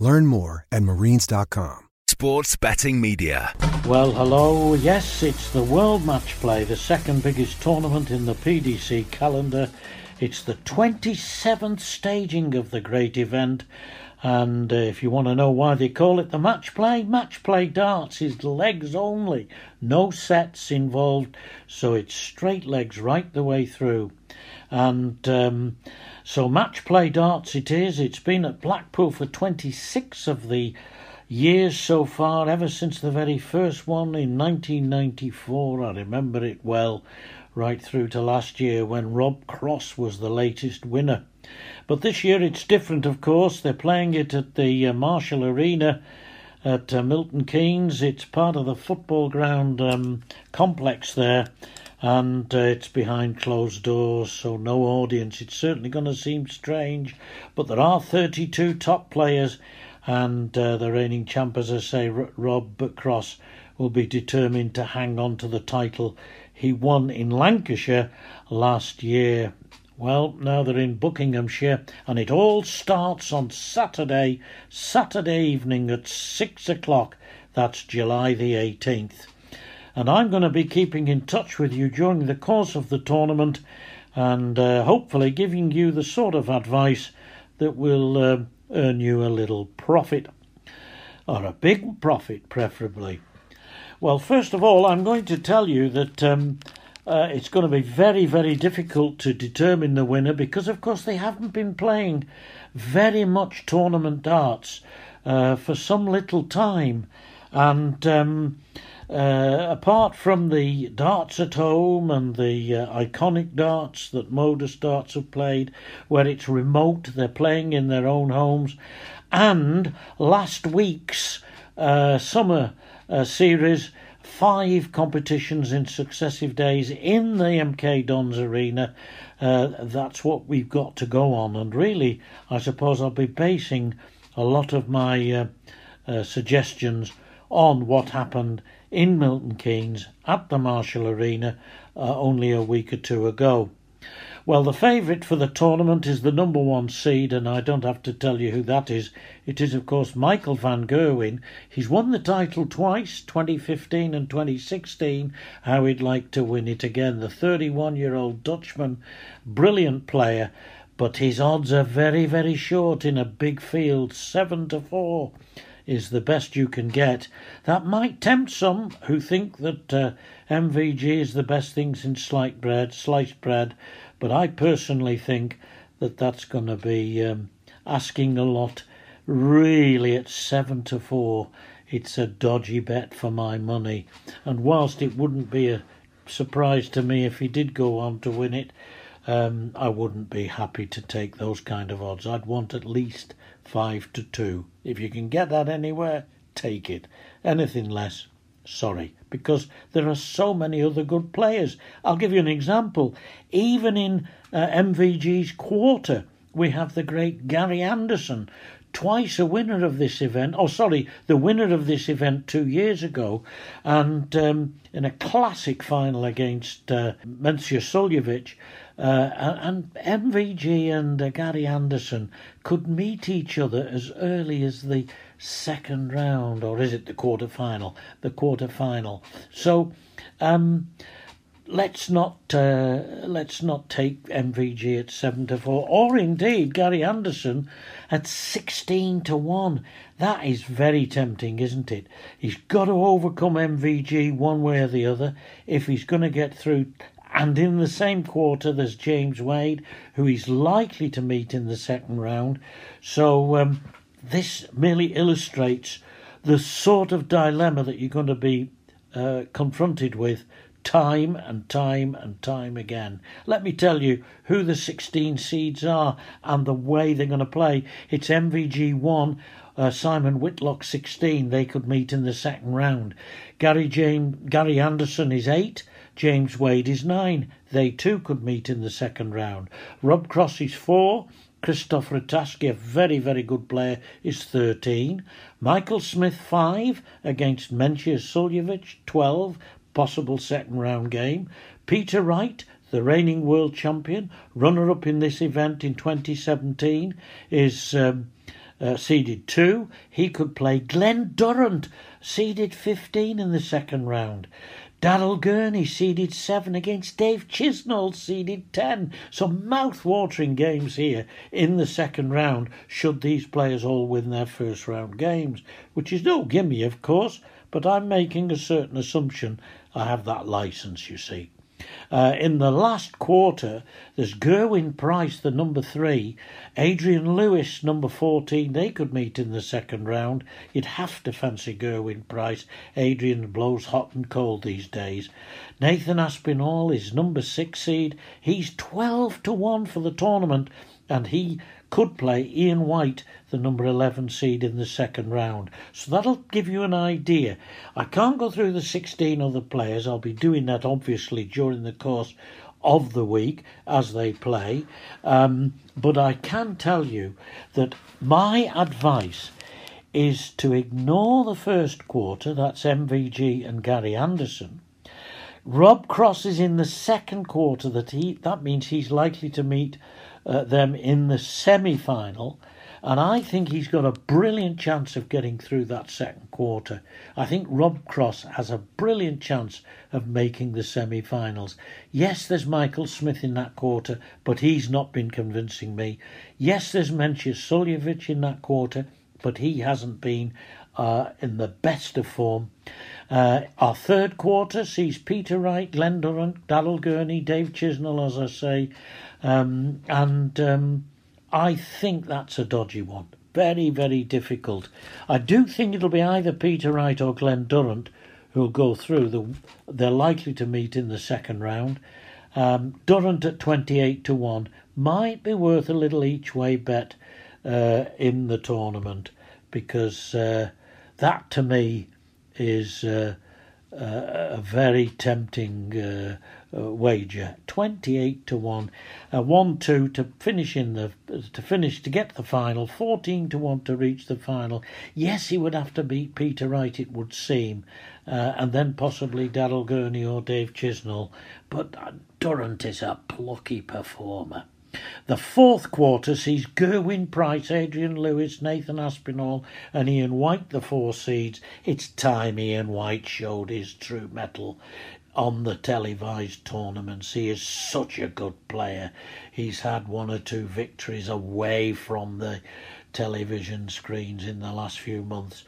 Learn more at marines.com. Sports betting media. Well, hello. Yes, it's the World Match Play, the second biggest tournament in the PDC calendar. It's the 27th staging of the great event. And uh, if you want to know why they call it the match play, match play darts is legs only, no sets involved, so it's straight legs right the way through. And um, so match play darts it is. It's been at Blackpool for 26 of the years so far, ever since the very first one in 1994. I remember it well, right through to last year when Rob Cross was the latest winner. But this year it's different, of course. They're playing it at the uh, Marshall Arena at uh, Milton Keynes. It's part of the football ground um, complex there, and uh, it's behind closed doors, so no audience. It's certainly going to seem strange, but there are 32 top players, and uh, the reigning champ, as I say, R- Rob Cross, will be determined to hang on to the title he won in Lancashire last year. Well, now they're in Buckinghamshire, and it all starts on Saturday, Saturday evening at six o'clock. That's July the 18th. And I'm going to be keeping in touch with you during the course of the tournament and uh, hopefully giving you the sort of advice that will uh, earn you a little profit, or a big profit, preferably. Well, first of all, I'm going to tell you that um, uh, it's going to be very, very difficult to determine the winner because, of course, they haven't been playing very much tournament darts uh, for some little time. And um, uh, apart from the darts at home and the uh, iconic darts that Modus Darts have played, where it's remote, they're playing in their own homes, and last week's uh, summer uh, series five competitions in successive days in the MK Dons Arena. Uh, that's what we've got to go on, and really, I suppose I'll be basing a lot of my uh, uh, suggestions on what happened in Milton Keynes at the Marshall Arena uh, only a week or two ago. Well, the favourite for the tournament is the number one seed, and I don't have to tell you who that is. It is, of course, Michael van Gerwen. He's won the title twice, 2015 and 2016. How he'd like to win it again. The 31 year old Dutchman, brilliant player, but his odds are very, very short in a big field, 7 to 4 is the best you can get. That might tempt some who think that uh, MVG is the best thing since sliced bread, sliced bread, but I personally think that that's going to be um, asking a lot. Really, at seven to four, it's a dodgy bet for my money. And whilst it wouldn't be a surprise to me if he did go on to win it, um, I wouldn't be happy to take those kind of odds. I'd want at least five to two. If you can get that anywhere, take it. Anything less, sorry, because there are so many other good players. I'll give you an example. Even in uh, MVG's quarter, we have the great Gary Anderson, twice a winner of this event. Oh, sorry, the winner of this event two years ago, and um, in a classic final against uh, Mensur Suljovic. Uh, and MVG and uh, Gary Anderson could meet each other as early as the second round, or is it the quarter final? The quarter final. So, um, let's not uh, let's not take MVG at seven to four, or indeed Gary Anderson at sixteen to one. That is very tempting, isn't it? He's got to overcome MVG one way or the other if he's going to get through. And in the same quarter, there's James Wade, who he's likely to meet in the second round. So um, this merely illustrates the sort of dilemma that you're going to be uh, confronted with time and time and time again. Let me tell you who the 16 seeds are and the way they're going to play. It's MVG 1, uh, Simon Whitlock 16. They could meet in the second round. Gary James, Gary Anderson is 8. James Wade is 9. They too could meet in the second round. Rob Cross is 4. Christoph Ratajski, a very, very good player, is 13. Michael Smith, 5 against Mensur Suljovic, 12 possible second round game. Peter Wright, the reigning world champion, runner up in this event in 2017, is um, uh, seeded 2. He could play Glen Durrant, seeded 15 in the second round. Daryl Gurney seeded 7 against Dave Chisnall seeded 10. Some mouth-watering games here in the second round should these players all win their first round games, which is no gimme of course, but I'm making a certain assumption I have that license, you see. Uh, in the last quarter, there's Gerwyn Price, the number three, Adrian Lewis, number 14. They could meet in the second round. You'd have to fancy Gerwyn Price. Adrian blows hot and cold these days. Nathan Aspinall is number six seed. He's 12 to 1 for the tournament, and he could play Ian White, the number 11 seed in the second round. So that'll give you an idea. I can't go through the 16 other players. I'll be doing that obviously during the course of the week as they play. Um, but I can tell you that my advice is to ignore the first quarter, that's MVG and Gary Anderson. Rob Cross is in the second quarter that he that means he's likely to meet uh, them in the semi final. And I think he's got a brilliant chance of getting through that second quarter. I think Rob Cross has a brilliant chance of making the semi finals. Yes, there's Michael Smith in that quarter, but he's not been convincing me. Yes, there's Mensur Suljovic in that quarter, but he hasn't been uh, in the best of form. Uh, our third quarter sees Peter Wright, Glen Durrant, Daryl Gurney, Dave Chisnall, as I say, um, and um, I think that's a dodgy one. Very, very difficult. I do think it'll be either Peter Wright or Glen Durrant who'll go through. The, they're likely to meet in the second round. Um, Durrant at 28 to 1 might be worth a little each way bet uh, in the tournament because uh, that to me is uh, uh a very tempting uh, uh, wager, twenty-eight to one, one-two to finish in the to finish to get the final, fourteen to one to reach the final. Yes, he would have to beat Peter Wright, it would seem, uh, and then possibly Daryl Gurney or Dave Chisnall. But Durrant is a plucky performer. The fourth quarter sees Gerwyn Price, Adrian Lewis, Nathan Aspinall, and Ian White, the four seeds. It's time Ian White showed his true metal on the televised tournaments. He is such a good player. He's had one or two victories away from the television screens in the last few months,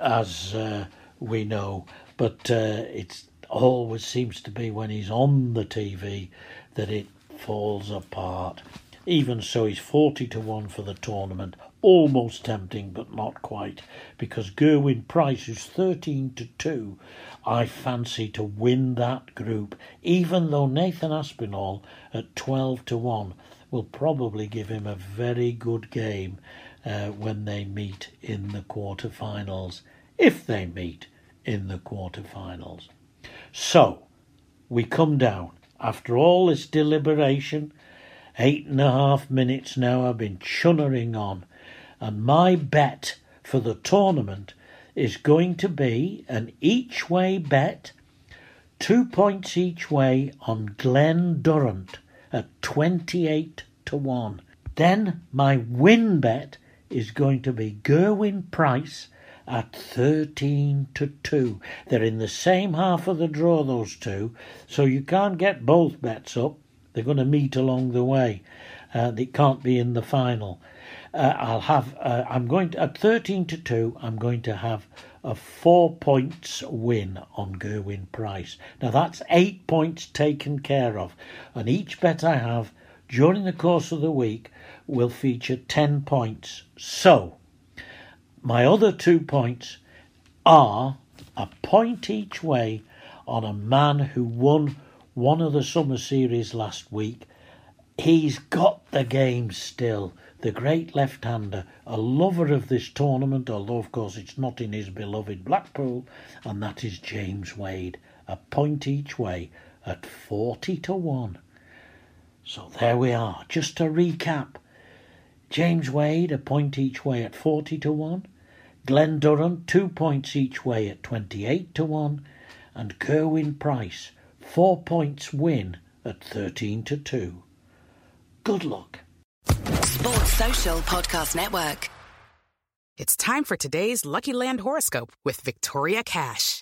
as uh, we know. But uh, it always seems to be when he's on the TV that it falls apart. Even so, he's 40 to 1 for the tournament. Almost tempting, but not quite, because Gerwyn Price, who's 13 to 2, I fancy to win that group, even though Nathan Aspinall at 12 to 1 will probably give him a very good game uh, when they meet in the quarterfinals, if they meet in the quarterfinals. So, we come down. After all this deliberation, eight and a half minutes now I've been chunnering on, And my bet for the tournament is going to be an each way bet, two points each way on Glen Durrant at 28 to 1. Then my win bet is going to be Gerwyn Price at 13 to 2. They're in the same half of the draw, those two, so you can't get both bets up. They're going to meet along the way. Uh, they can't be in the final. Uh, I'll have. Uh, I'm going to at 13 to two. I'm going to have a four points win on Gerwyn Price. Now that's eight points taken care of, and each bet I have during the course of the week will feature 10 points. So my other two points are a point each way on a man who won one of the summer series last week. He's got the game still. The great left hander, a lover of this tournament, although of course it's not in his beloved Blackpool, and that is James Wade. A point each way at 40 to 1. So there we are. Just to recap James Wade, a point each way at 40 to 1. Glen Durrant, two points each way at 28 to 1. And Gerwyn Price, four points win at 13 to 2. Good luck. Sports Social Podcast Network. It's time for today's Lucky Land horoscope with Victoria Cash.